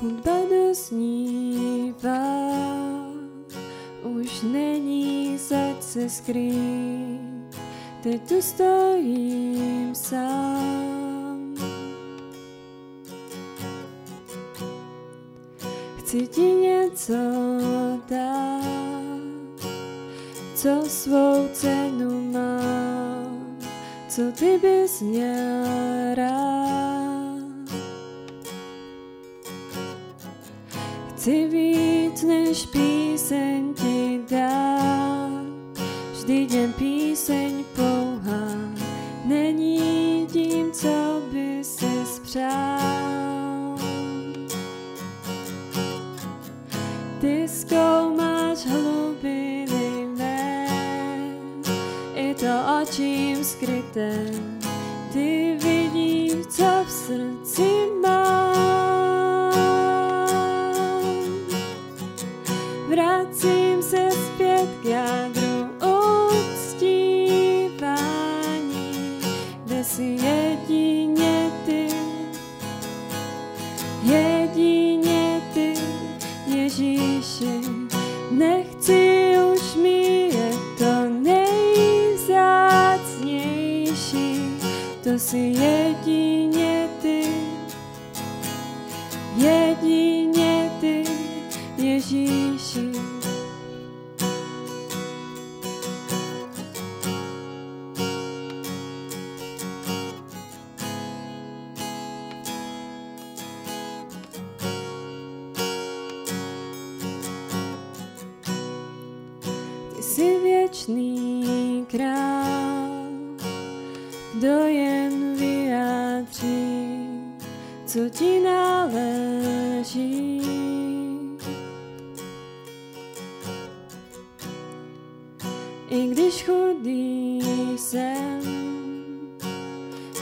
Hudba doznívá, už není za se skrýt, teď tu stojím sám. Chci ti něco dát, co svou cenu má, co ty bys měl Chci víc než píseň ti dát, vždyť jen píseň pouhá není tím, co by se spřál. Ty zkoumáš hlubiny mé, i to očím skryté. I když chudý jsem,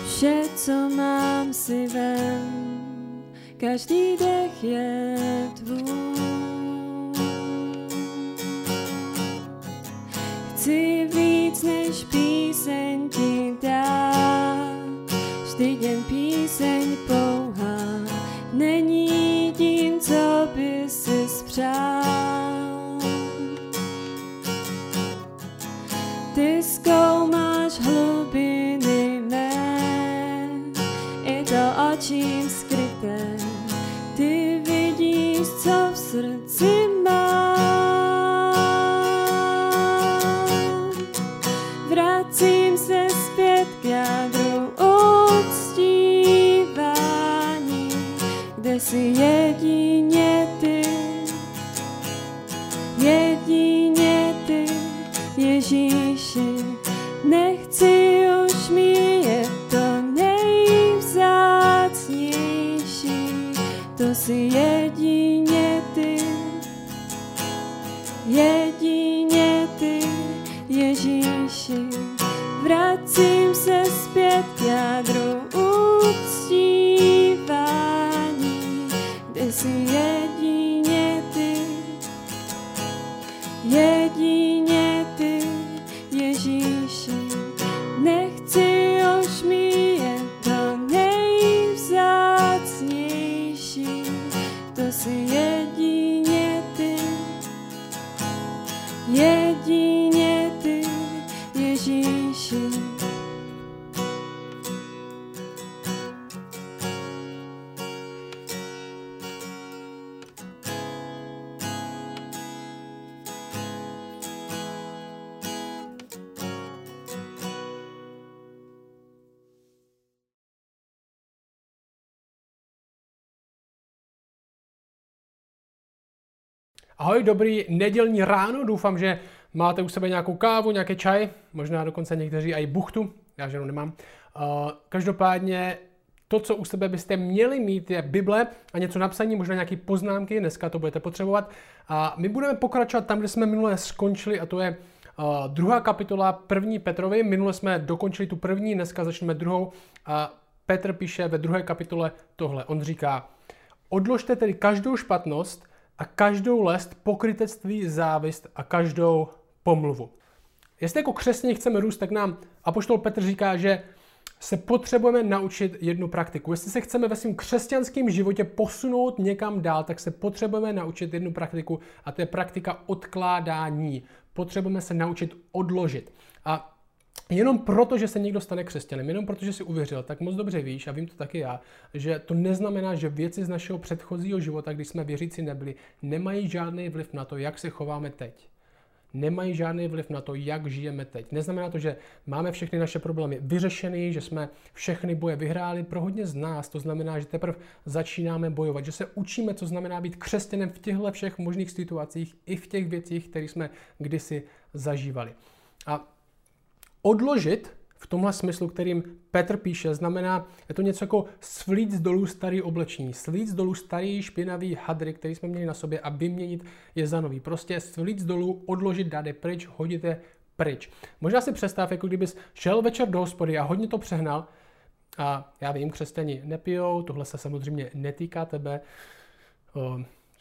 vše, co mám, si vem, každý dech je tvůj. Chci víc Ahoj, dobrý nedělní ráno, doufám, že máte u sebe nějakou kávu, nějaký čaj, možná dokonce někteří i buchtu, já ženu nemám. Uh, každopádně to, co u sebe byste měli mít, je Bible a něco napsaní, možná nějaké poznámky, dneska to budete potřebovat. A my budeme pokračovat tam, kde jsme minule skončili, a to je uh, druhá kapitola první Petrovi. Minule jsme dokončili tu první, dneska začneme druhou. A Petr píše ve druhé kapitole tohle. On říká, odložte tedy každou špatnost a každou lest, pokrytectví, závist a každou pomluvu. Jestli jako křesně chceme růst, tak nám Apoštol Petr říká, že se potřebujeme naučit jednu praktiku. Jestli se chceme ve svém křesťanském životě posunout někam dál, tak se potřebujeme naučit jednu praktiku a to je praktika odkládání. Potřebujeme se naučit odložit. A Jenom proto, že se někdo stane křesťanem, jenom proto, že si uvěřil, tak moc dobře víš, a vím to taky já, že to neznamená, že věci z našeho předchozího života, kdy jsme věřící nebyli, nemají žádný vliv na to, jak se chováme teď nemají žádný vliv na to, jak žijeme teď. Neznamená to, že máme všechny naše problémy vyřešený, že jsme všechny boje vyhráli. Pro hodně z nás to znamená, že teprve začínáme bojovat, že se učíme, co znamená být křesťanem v těchto všech možných situacích i v těch věcích, které jsme kdysi zažívali. A odložit v tomhle smyslu, kterým Petr píše, znamená, je to něco jako svlít dolů starý oblečení, svlít dolů starý špinavý hadry, který jsme měli na sobě a vyměnit je za nový. Prostě svlít dolů, odložit, dát je pryč, hodit je pryč. Možná si představ, jako kdybys šel večer do hospody a hodně to přehnal, a já vím, křesťani nepijou, tohle se samozřejmě netýká tebe, o,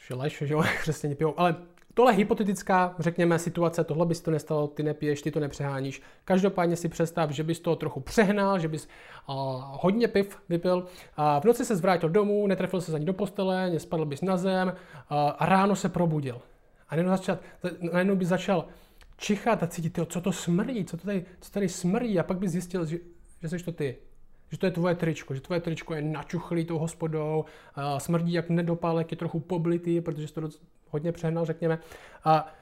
lež, že křesťani pijou, ale Tohle hypotetická, řekněme, situace, tohle bys to nestalo, ty nepiješ, ty to nepřeháníš. Každopádně si představ, že bys to trochu přehnal, že bys uh, hodně piv vypil. A v noci se zvrátil domů, netrefil se za ní do postele, nespadl bys na zem uh, a ráno se probudil. A najednou, začal, najednou bys začal čichat a cítit, co to smrdí, co, to tady, co tady smrdí a pak bys zjistil, že, že jsi to ty že to je tvoje tričko, že tvoje tričko je načuchlý tou hospodou, smrdí jak nedopálek, je trochu poblitý, protože jsi to hodně přehnal, řekněme. A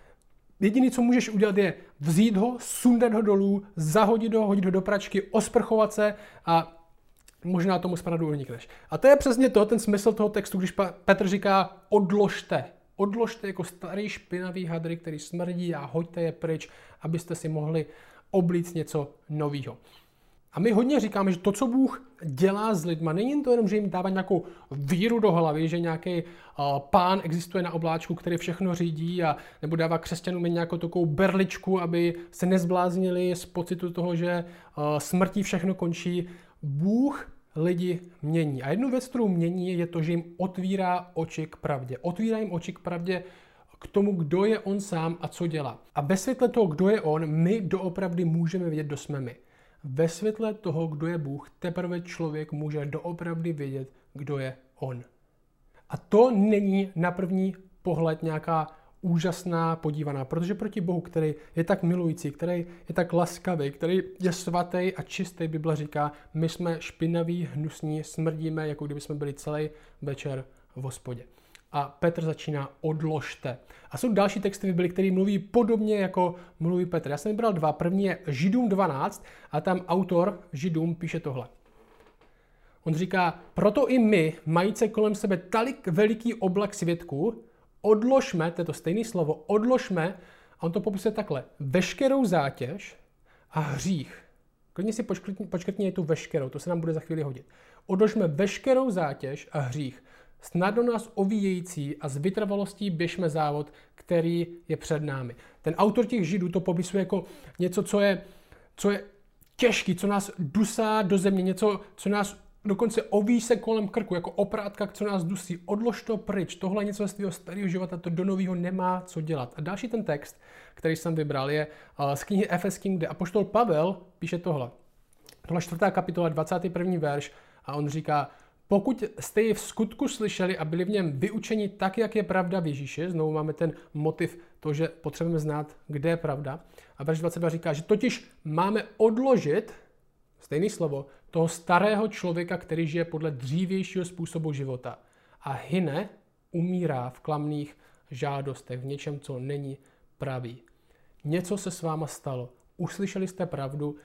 jediné, co můžeš udělat, je vzít ho, sundat ho dolů, zahodit ho, hodit ho do pračky, osprchovat se a možná tomu smradu unikneš. A to je přesně to, ten smysl toho textu, když Petr říká odložte. Odložte jako starý špinavý hadry, který smrdí a hoďte je pryč, abyste si mohli oblíct něco nového. A my hodně říkáme, že to, co Bůh dělá s lidma, není to jenom, že jim dává nějakou víru do hlavy, že nějaký uh, pán existuje na obláčku, který všechno řídí, a nebo dává křesťanům nějakou takovou berličku, aby se nezbláznili z pocitu toho, že uh, smrtí všechno končí. Bůh lidi mění. A jednu věc, kterou mění, je to, že jim otvírá oči k pravdě. Otvírá jim oči k pravdě k tomu, kdo je on sám a co dělá. A bez světle toho, kdo je on, my doopravdy můžeme vědět, kdo jsme my. Ve světle toho, kdo je Bůh, teprve člověk může doopravdy vědět, kdo je On. A to není na první pohled nějaká úžasná podívaná, protože proti Bohu, který je tak milující, který je tak laskavý, který je svatý a čistý, Bible říká, my jsme špinaví, hnusní, smrdíme, jako kdyby jsme byli celý večer v hospodě a Petr začíná odložte. A jsou další texty Bibli, které mluví podobně jako mluví Petr. Já jsem vybral dva. První je Židům 12 a tam autor Židům píše tohle. On říká, proto i my, majíce kolem sebe talik veliký oblak svědků, odložme, to je to stejné slovo, odložme, a on to popisuje takhle, veškerou zátěž a hřích. Klidně si počkrtně tu veškerou, to se nám bude za chvíli hodit. Odložme veškerou zátěž a hřích snadno nás ovíjející a s vytrvalostí běžme závod, který je před námi. Ten autor těch židů to popisuje jako něco, co je, co je těžký, co nás dusá do země, něco, co nás dokonce oví se kolem krku, jako oprátka, co nás dusí. Odlož to pryč, tohle je něco z tvého starého života, to do nového nemá co dělat. A další ten text, který jsem vybral, je z knihy Efeským, kde apoštol Pavel píše tohle. Tohle čtvrtá kapitola, 21. verš, a on říká, pokud jste ji v skutku slyšeli a byli v něm vyučeni tak, jak je pravda v Ježíši, znovu máme ten motiv, to, že potřebujeme znát, kde je pravda. A verš 22 říká, že totiž máme odložit, stejné slovo, toho starého člověka, který žije podle dřívějšího způsobu života a hyne, umírá v klamných žádostech, v něčem, co není pravý. Něco se s váma stalo. Uslyšeli jste pravdu,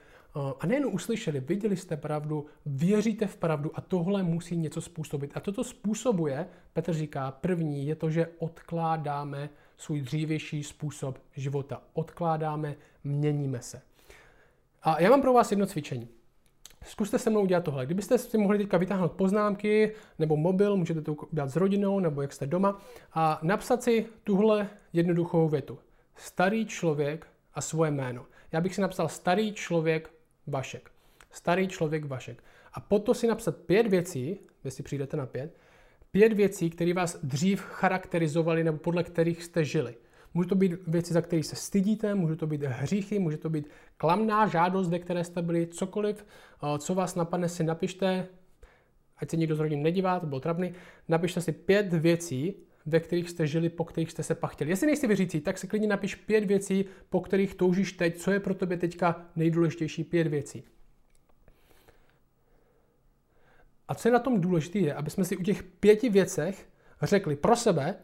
a nejen uslyšeli, viděli jste pravdu, věříte v pravdu a tohle musí něco způsobit. A toto způsobuje, Petr říká, první je to, že odkládáme svůj dřívější způsob života. Odkládáme, měníme se. A já mám pro vás jedno cvičení. Zkuste se mnou udělat tohle. Kdybyste si mohli teďka vytáhnout poznámky nebo mobil, můžete to udělat s rodinou nebo jak jste doma a napsat si tuhle jednoduchou větu. Starý člověk a svoje jméno. Já bych si napsal starý člověk Vašek. Starý člověk Vašek. A potom si napsat pět věcí, jestli přijdete na pět, pět věcí, které vás dřív charakterizovaly nebo podle kterých jste žili. Může to být věci, za které se stydíte, může to být hříchy, může to být klamná žádost, ve které jste byli, cokoliv, co vás napadne, si napište, ať se někdo z rodin nedívá, to bylo trapný, napište si pět věcí, ve kterých jste žili, po kterých jste se pachtili. Jestli nejste věřící, tak si klidně napiš pět věcí, po kterých toužíš teď, co je pro tebe teďka nejdůležitější pět věcí. A co je na tom důležité, je, aby jsme si u těch pěti věcech řekli pro sebe,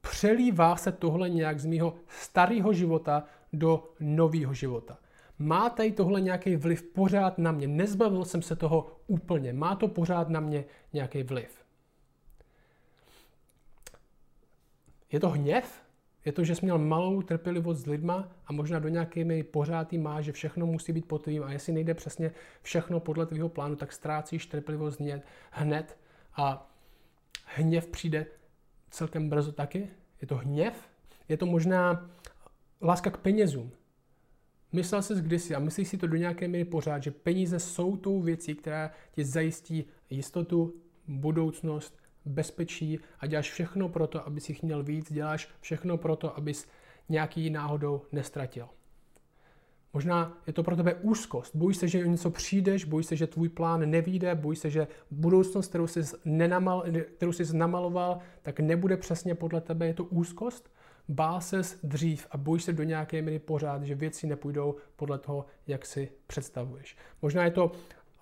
přelívá se tohle nějak z mého starého života do nového života. Má tady tohle nějaký vliv pořád na mě? Nezbavil jsem se toho úplně. Má to pořád na mě nějaký vliv? Je to hněv? Je to, že jsi měl malou trpělivost s lidma a možná do nějaké míry pořád má, že všechno musí být pod tvým a jestli nejde přesně všechno podle tvého plánu, tak ztrácíš trpělivost hned a hněv přijde celkem brzo taky. Je to hněv? Je to možná láska k penězům. Myslel jsi kdysi a myslíš si to do nějaké míry pořád, že peníze jsou tou věcí, která ti zajistí jistotu, budoucnost, bezpečí a děláš všechno pro to, abys jich měl víc, děláš všechno pro to, abys nějaký náhodou nestratil. Možná je to pro tebe úzkost. Bojíš se, že o něco přijdeš, bojíš se, že tvůj plán nevíde, bojíš se, že budoucnost, kterou jsi, nenamal, kterou jsi namaloval, tak nebude přesně podle tebe. Je to úzkost? Bál ses dřív a bojíš se do nějaké míry pořád, že věci nepůjdou podle toho, jak si představuješ. Možná je to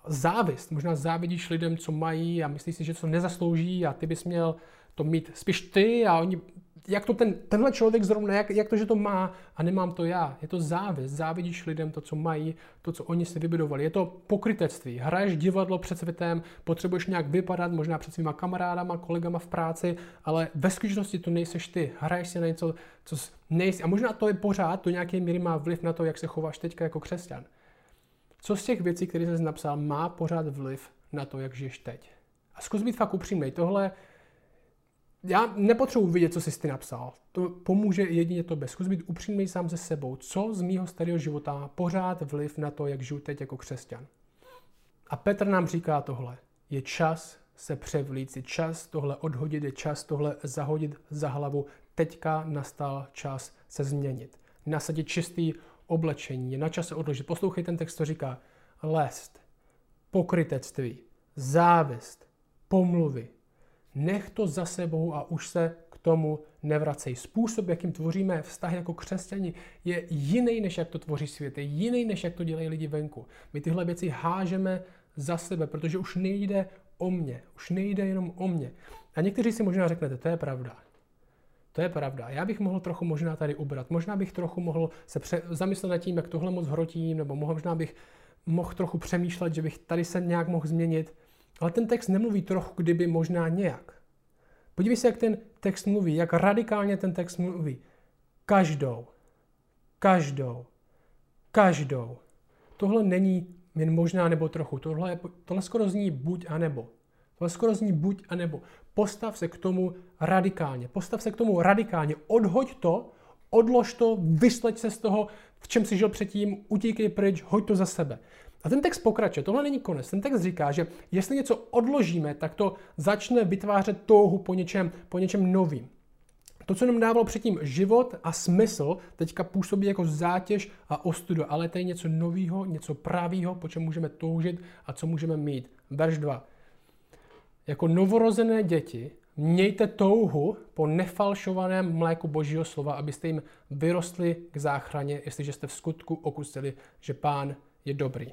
závist. Možná závidíš lidem, co mají a myslíš si, že to nezaslouží a ty bys měl to mít spíš ty a oni, jak to ten, tenhle člověk zrovna, jak, jak to, že to má a nemám to já. Je to závist. Závidíš lidem to, co mají, to, co oni si vybudovali. Je to pokrytectví. Hraješ divadlo před světem, potřebuješ nějak vypadat, možná před svýma kamarádama, kolegama v práci, ale ve skutečnosti to nejseš ty. Hraješ si na něco, co nejsi. A možná to je pořád, to nějaký míry má vliv na to, jak se chováš teďka jako křesťan. Co z těch věcí, které jsi napsal, má pořád vliv na to, jak žiješ teď? A zkus být fakt upřímný. Tohle, já nepotřebuji vidět, co jsi ty napsal. To pomůže jedině tobě. Zkus být upřímný sám se sebou. Co z mýho starého života má pořád vliv na to, jak žiju teď jako křesťan? A Petr nám říká tohle. Je čas se převlít, je čas tohle odhodit, je čas tohle zahodit za hlavu. Teďka nastal čas se změnit. Nasadit čistý oblečení, je na čase odložit. Poslouchej, ten text to říká. Lest, pokrytectví, závist, pomluvy. Nech to za sebou a už se k tomu nevracej. Způsob, jakým tvoříme vztahy jako křesťani, je jiný, než jak to tvoří svět. Je jiný, než jak to dělají lidi venku. My tyhle věci hážeme za sebe, protože už nejde o mě. Už nejde jenom o mě. A někteří si možná řeknete, to je pravda. To je pravda. Já bych mohl trochu možná tady ubrat. Možná bych trochu mohl se pře- zamyslet nad tím, jak tohle moc hrotím, nebo možná bych mohl trochu přemýšlet, že bych tady se nějak mohl změnit. Ale ten text nemluví trochu, kdyby možná nějak. Podívej se, jak ten text mluví, jak radikálně ten text mluví. Každou, každou, každou. Tohle není jen možná nebo trochu. Tohle, tohle skoro zní buď a nebo. Tohle skoro zní buď a nebo. Postav se k tomu radikálně. Postav se k tomu radikálně. Odhoď to, odlož to, vysleď se z toho, v čem si žil předtím, utíkej pryč, hoď to za sebe. A ten text pokračuje. Tohle není konec. Ten text říká, že jestli něco odložíme, tak to začne vytvářet touhu po něčem, po něčem novým. To, co nám dávalo předtím život a smysl, teďka působí jako zátěž a ostudu, ale to je něco nového, něco pravého, po čem můžeme toužit a co můžeme mít. Verš 2 jako novorozené děti mějte touhu po nefalšovaném mléku Božího slova, abyste jim vyrostli k záchraně, jestliže jste v skutku okusili, že Pán je dobrý.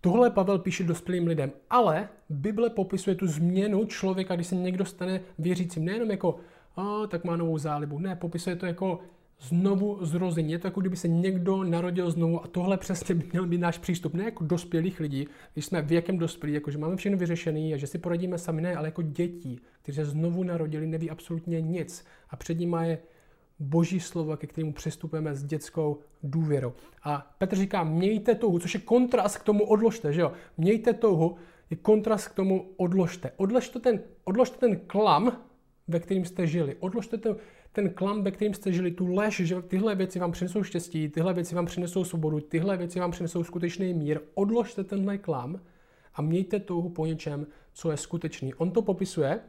Tohle Pavel píše dospělým lidem, ale Bible popisuje tu změnu člověka, když se někdo stane věřícím, nejenom jako, a, tak má novou zálibu, ne, popisuje to jako znovu zrození. Je to jako kdyby se někdo narodil znovu a tohle přesně by měl být náš přístup. Ne jako dospělých lidí, když jsme věkem dospělí, jako že máme všechno vyřešené a že si poradíme sami, ne, ale jako dětí, kteří se znovu narodili, neví absolutně nic a před nimi je boží slovo, ke kterému přistupujeme s dětskou důvěrou. A Petr říká, mějte touhu, což je kontrast k tomu odložte, že jo? Mějte touhu, je kontrast k tomu odložte. Odložte ten, odložte ten klam, ve kterým jste žili. Odložte ten, ten klam, ve kterým jste žili, tu lež, že tyhle věci vám přinesou štěstí, tyhle věci vám přinesou svobodu, tyhle věci vám přinesou skutečný mír. Odložte tenhle klam a mějte touhu po něčem, co je skutečný. On to popisuje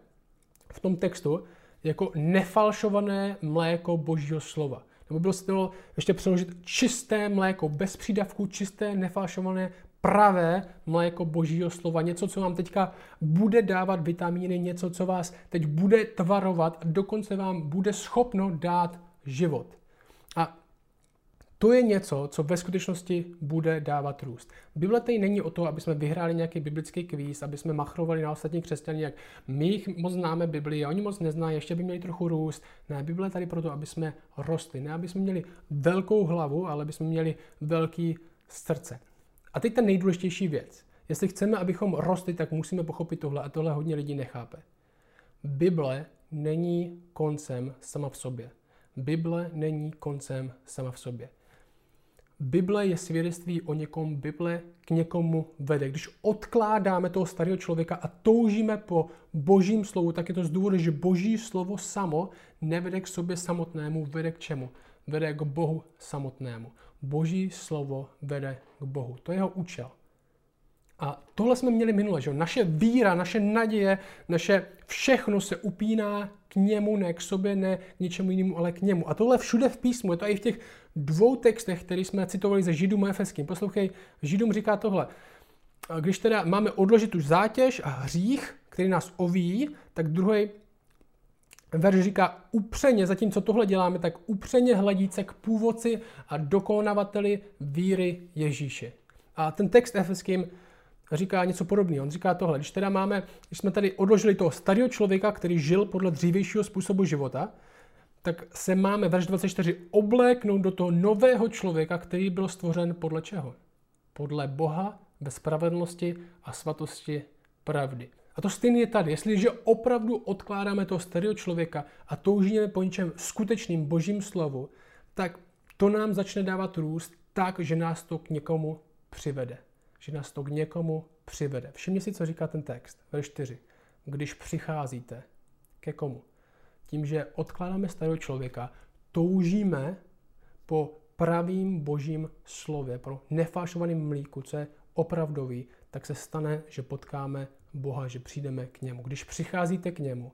v tom textu jako nefalšované mléko božího slova. Nebo bylo se to ještě přeložit čisté mléko, bez přídavků, čisté, nefalšované, pravé mléko božího slova. Něco, co vám teďka bude dávat vitamíny, něco, co vás teď bude tvarovat a dokonce vám bude schopno dát život. A to je něco, co ve skutečnosti bude dávat růst. Bible tady není o to, aby jsme vyhráli nějaký biblický kvíz, aby jsme machrovali na ostatní křesťany, jak my jich moc známe Bibli, a oni moc neznají, ještě by měli trochu růst. Ne, Bible je tady proto, aby jsme rostli, ne aby jsme měli velkou hlavu, ale aby jsme měli velký srdce. A teď ta nejdůležitější věc. Jestli chceme, abychom rostli, tak musíme pochopit tohle a tohle hodně lidí nechápe. Bible není koncem sama v sobě. Bible není koncem sama v sobě. Bible je svědectví o někom, Bible k někomu vede. Když odkládáme toho starého člověka a toužíme po božím slovu, tak je to z důvodu, že boží slovo samo nevede k sobě samotnému, vede k čemu? Vede k Bohu samotnému. Boží slovo vede k Bohu. To je jeho účel. A tohle jsme měli minule, že Naše víra, naše naděje, naše všechno se upíná k němu, ne k sobě, ne k ničemu jinému, ale k němu. A tohle všude v písmu, je to i v těch dvou textech, které jsme citovali ze Židům a Efeským. Poslouchej, Židům říká tohle. Když teda máme odložit už zátěž a hřích, který nás oví, tak druhý verš říká upřeně, zatímco tohle děláme, tak upřeně hledíce k původci a dokonavateli víry Ježíše. A ten text efeským říká něco podobného. On říká tohle, když teda máme, když jsme tady odložili toho starého člověka, který žil podle dřívějšího způsobu života, tak se máme, verš 24, obléknout do toho nového člověka, který byl stvořen podle čeho? Podle Boha ve spravedlnosti a svatosti pravdy. A to stejně je tady. Jestliže opravdu odkládáme toho starého člověka a toužíme po něčem skutečným božím slovu, tak to nám začne dávat růst tak, že nás to k někomu přivede. Že nás to k někomu přivede. Všimni si, co říká ten text. Ve 4. Když přicházíte, ke komu? Tím, že odkládáme starého člověka, toužíme po pravým božím slově, pro nefášovaným mlíku, co je opravdový, tak se stane, že potkáme Boha, že přijdeme k němu. Když přicházíte k němu,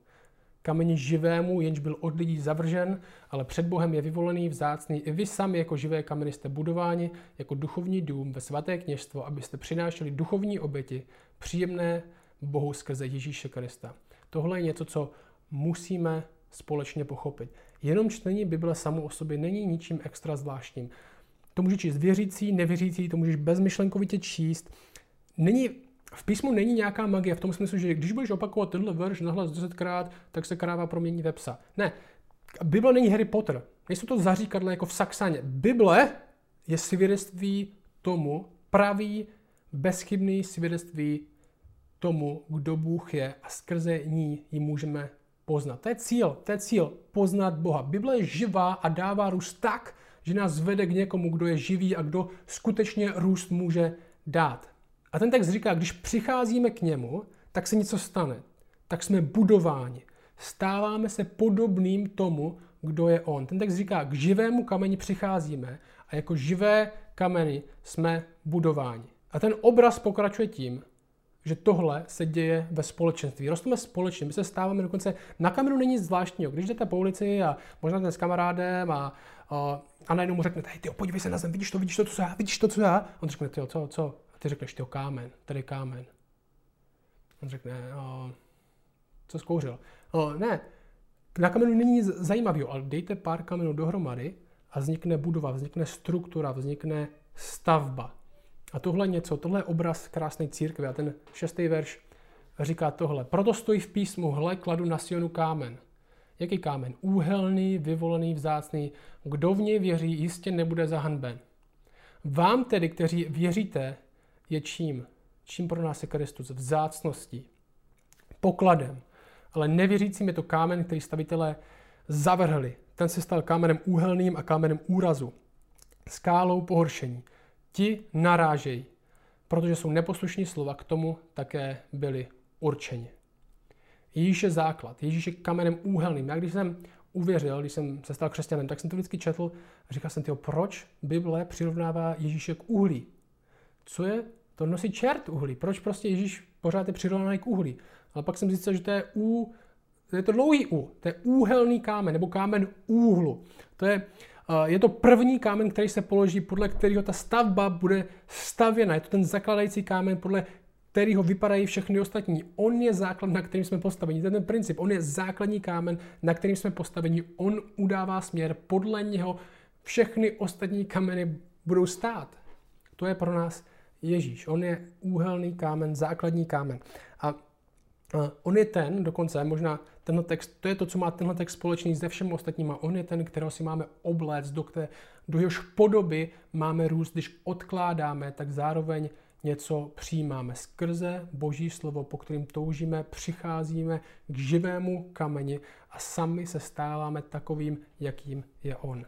kameni živému, jenž byl od lidí zavržen, ale před Bohem je vyvolený, vzácný. I vy sami jako živé kameny jste budováni jako duchovní dům ve svaté kněžstvo, abyste přinášeli duchovní oběti, příjemné Bohu skrze Ježíše Krista. Tohle je něco, co musíme společně pochopit. Jenom čtení Bible samo o sobě není ničím extra zvláštním. To může číst věřící, nevěřící, to můžeš bezmyšlenkovitě číst. Není v písmu není nějaká magie v tom smyslu, že když budeš opakovat tenhle verš nahlas desetkrát, tak se kráva promění ve psa. Ne, Bible není Harry Potter. Nejsou to zaříkadla jako v Saxaně. Bible je svědectví tomu, pravý, bezchybný svědectví tomu, kdo Bůh je a skrze ní ji můžeme poznat. To je cíl, to je cíl, poznat Boha. Bible je živá a dává růst tak, že nás vede k někomu, kdo je živý a kdo skutečně růst může dát. A ten text říká, když přicházíme k němu, tak se něco stane. Tak jsme budováni. Stáváme se podobným tomu, kdo je on. Ten text říká, k živému kameni přicházíme a jako živé kameny jsme budováni. A ten obraz pokračuje tím, že tohle se děje ve společenství. Rosteme společně, my se stáváme dokonce, na kameru není nic zvláštního. Když jdete po ulici a možná ten s kamarádem a, a, a najednou mu řeknete, hej, ty podívej se na zem, vidíš to, vidíš to, co já, vidíš to, co já. On řekne, ty co, co? Ty řekneš, ty kámen, tady kámen. On řekne, o, co zkouřil? O, ne, na kamenu není nic ale dejte pár kamenů dohromady a vznikne budova, vznikne struktura, vznikne stavba. A tohle něco, tohle je obraz krásné církve a ten šestý verš říká tohle. Proto stojí v písmu, hle, kladu na Sionu kámen. Jaký kámen? Úhelný, vyvolený, vzácný. Kdo v něj věří, jistě nebude zahanben. Vám tedy, kteří věříte, je čím? Čím pro nás je Kristus? Vzácností, pokladem. Ale nevěřícím je to kámen, který stavitelé zavrhli. Ten se stal kámenem úhelným a kámenem úrazu. Skálou pohoršení. Ti narážejí, protože jsou neposlušní slova, k tomu také byli určeni. Ježíš je základ, Ježíš je kamenem úhelným. Já když jsem uvěřil, když jsem se stal křesťanem, tak jsem to vždycky četl a říkal jsem, tyjo, proč Bible přirovnává Ježíše k uhlí? Co je to nosí čert uhlí. Proč prostě Ježíš pořád je přirovnaný k uhlí? Ale pak jsem zjistil, že to je u je to dlouhý U, to je úhelný kámen, nebo kámen úhlu. To je, eh, je to první kámen, který se položí, podle kterého ta stavba bude stavěna. Je to ten zakladající kámen, podle kterého vypadají všechny ostatní. On je základ, na kterým jsme postaveni. To je ten princip. On je základní kámen, na kterým jsme postaveni. On udává směr. Podle něho všechny ostatní kameny budou stát. To je pro nás Ježíš. On je úhelný kámen, základní kámen. A on je ten, dokonce možná tenhle text, to je to, co má tenhle text společný se všemi ostatníma. On je ten, kterého si máme obléct, do, které, do jehož podoby máme růst. Když odkládáme, tak zároveň něco přijímáme. Skrze Boží slovo, po kterým toužíme, přicházíme k živému kameni a sami se stáváme takovým, jakým je On.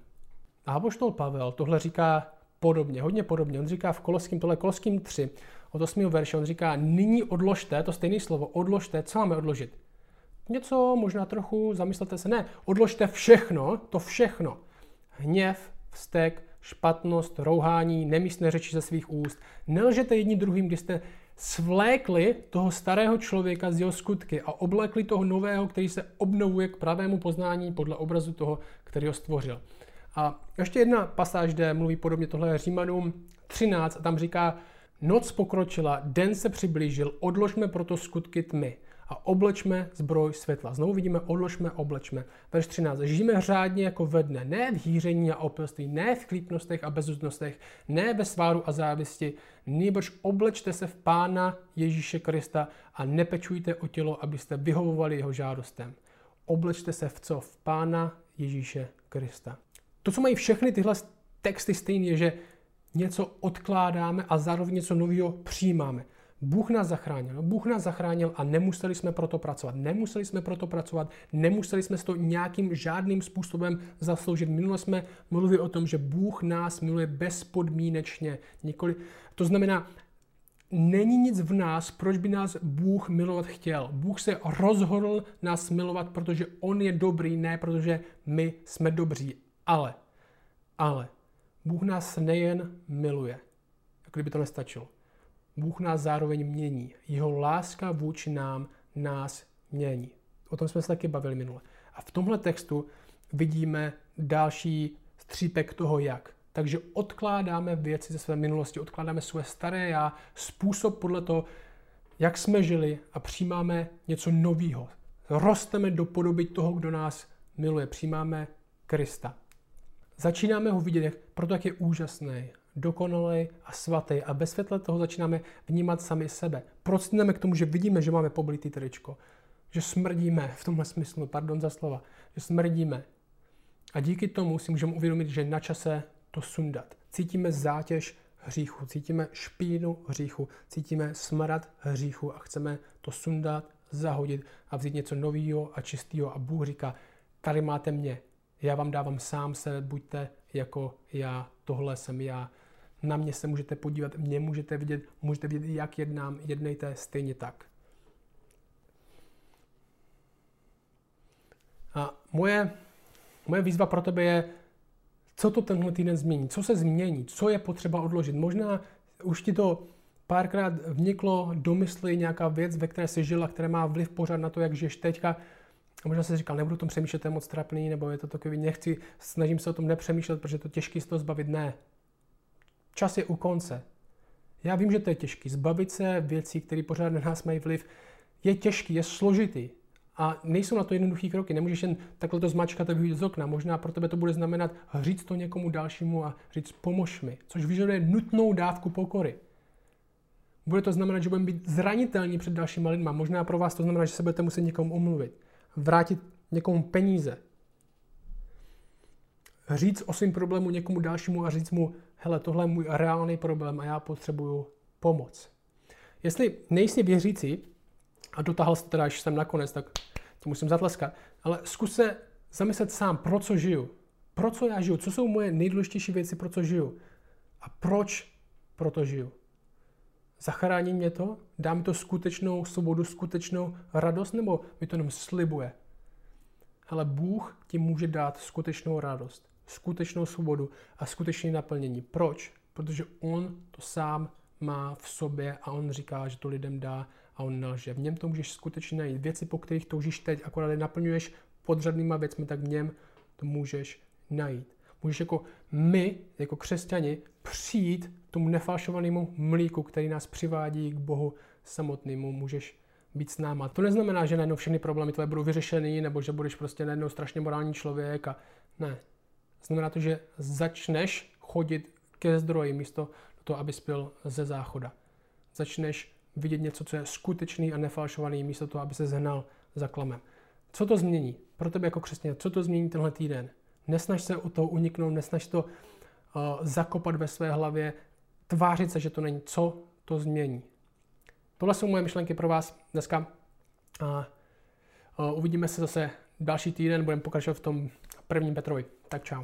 A Apoštol Pavel tohle říká podobně, hodně podobně. On říká v Koloským, tohle Koloským 3, od 8. verše, on říká, nyní odložte, to stejné slovo, odložte, co máme odložit? Něco, možná trochu, zamyslete se, ne, odložte všechno, to všechno. Hněv, vztek, špatnost, rouhání, nemístné řeči ze svých úst. Nelžete jedni druhým, když jste svlékli toho starého člověka z jeho skutky a oblekli toho nového, který se obnovuje k pravému poznání podle obrazu toho, který ho stvořil. A ještě jedna pasáž, kde mluví podobně tohle Římanům 13 a tam říká, noc pokročila, den se přiblížil, odložme proto skutky tmy a oblečme zbroj světla. Znovu vidíme, odložme, oblečme. Verš 13. Žijeme řádně jako ve dne, ne v hýření a opilství, ne v klípnostech a bezúznostech, ne ve sváru a závisti, nýbrž oblečte se v Pána Ježíše Krista a nepečujte o tělo, abyste vyhovovali jeho žádostem. Oblečte se v co? V Pána Ježíše Krista. To, co mají všechny tyhle texty stejně, je, že něco odkládáme a zároveň něco nového přijímáme. Bůh nás zachránil. Bůh nás zachránil a nemuseli jsme proto pracovat. Nemuseli jsme proto pracovat, nemuseli jsme to nějakým žádným způsobem zasloužit. Minule jsme mluvili o tom, že Bůh nás miluje bezpodmínečně. Nikoli, to znamená, není nic v nás, proč by nás Bůh milovat chtěl. Bůh se rozhodl nás milovat, protože On je dobrý, ne protože my jsme dobří. Ale, ale, Bůh nás nejen miluje, jako kdyby to nestačilo. Bůh nás zároveň mění. Jeho láska vůči nám nás mění. O tom jsme se taky bavili minule. A v tomhle textu vidíme další střípek toho, jak. Takže odkládáme věci ze své minulosti, odkládáme své staré já, způsob podle toho, jak jsme žili a přijímáme něco nového. Rosteme do podoby toho, kdo nás miluje. Přijímáme Krista. Začínáme ho vidět proto, jak je úžasný, dokonalý a svatý a bez světle toho začínáme vnímat sami sebe. Procneme k tomu, že vidíme, že máme poblitý tričko, že smrdíme v tomhle smyslu, pardon za slova, že smrdíme. A díky tomu si můžeme uvědomit, že na čase to sundat. Cítíme zátěž hříchu, cítíme špínu hříchu, cítíme smrad hříchu a chceme to sundat, zahodit a vzít něco nového a čistého. A Bůh říká, tady máte mě, já vám dávám sám se, buďte jako já, tohle jsem já. Na mě se můžete podívat, mě můžete vidět, můžete vidět, jak jednám, jednejte stejně tak. A moje, moje výzva pro tebe je, co to tenhle týden změní, co se změní, co je potřeba odložit. Možná už ti to párkrát vniklo do mysli nějaká věc, ve které jsi žila, která má vliv pořád na to, jak žiješ teďka. A možná si říkal, nebudu o tom přemýšlet, to je moc trapný, nebo je to takový, nechci, snažím se o tom nepřemýšlet, protože je to těžký z toho zbavit. Ne. Čas je u konce. Já vím, že to je těžký. Zbavit se věcí, které pořád na nás mají vliv, je těžký, je složitý. A nejsou na to jednoduché kroky. Nemůžeš jen takhle to zmačkat a vyjít z okna. Možná pro tebe to bude znamenat říct to někomu dalšímu a říct pomož mi, což vyžaduje nutnou dávku pokory. Bude to znamenat, že budeme být zranitelní před dalšíma lidma. Možná pro vás to znamená, že se budete muset někomu omluvit vrátit někomu peníze, říct o svým problému někomu dalšímu a říct mu, hele, tohle je můj reálný problém a já potřebuju pomoc. Jestli nejsi věřící, a dotáhl se teda, až jsem nakonec, tak to musím zatleskat, ale zkus se zamyslet sám, pro co žiju. Pro co já žiju? Co jsou moje nejdůležitější věci, pro co žiju? A proč proto žiju? Zachrání mě to? Dá mi to skutečnou svobodu, skutečnou radost, nebo mi to jenom slibuje? Ale Bůh ti může dát skutečnou radost, skutečnou svobodu a skutečné naplnění. Proč? Protože On to sám má v sobě a on říká, že to lidem dá a on nelže. V něm to můžeš skutečně najít. Věci, po kterých toužíš teď, akorát je naplňuješ podřadnýma věcmi, tak v něm to můžeš najít. Můžeš jako my, jako křesťani, přijít tomu nefalšovanému mlíku, který nás přivádí k Bohu samotnému. Můžeš být s náma. To neznamená, že najednou všechny problémy tvoje budou vyřešeny, nebo že budeš prostě najednou strašně morální člověk a ne. Znamená to, že začneš chodit ke zdroji místo toho, aby spil ze záchoda. Začneš vidět něco, co je skutečný a nefalšovaný, místo toho, aby se zhnal za klamem. Co to změní? Pro tebe jako křesťan, co to změní tenhle týden? Nesnaž se o toho uniknout, nesnaž to uh, zakopat ve své hlavě, tvářit se, že to není. Co to změní? Tohle jsou moje myšlenky pro vás dneska. A uh, uvidíme se zase další týden, budeme pokračovat v tom prvním Petrovi. Tak čau.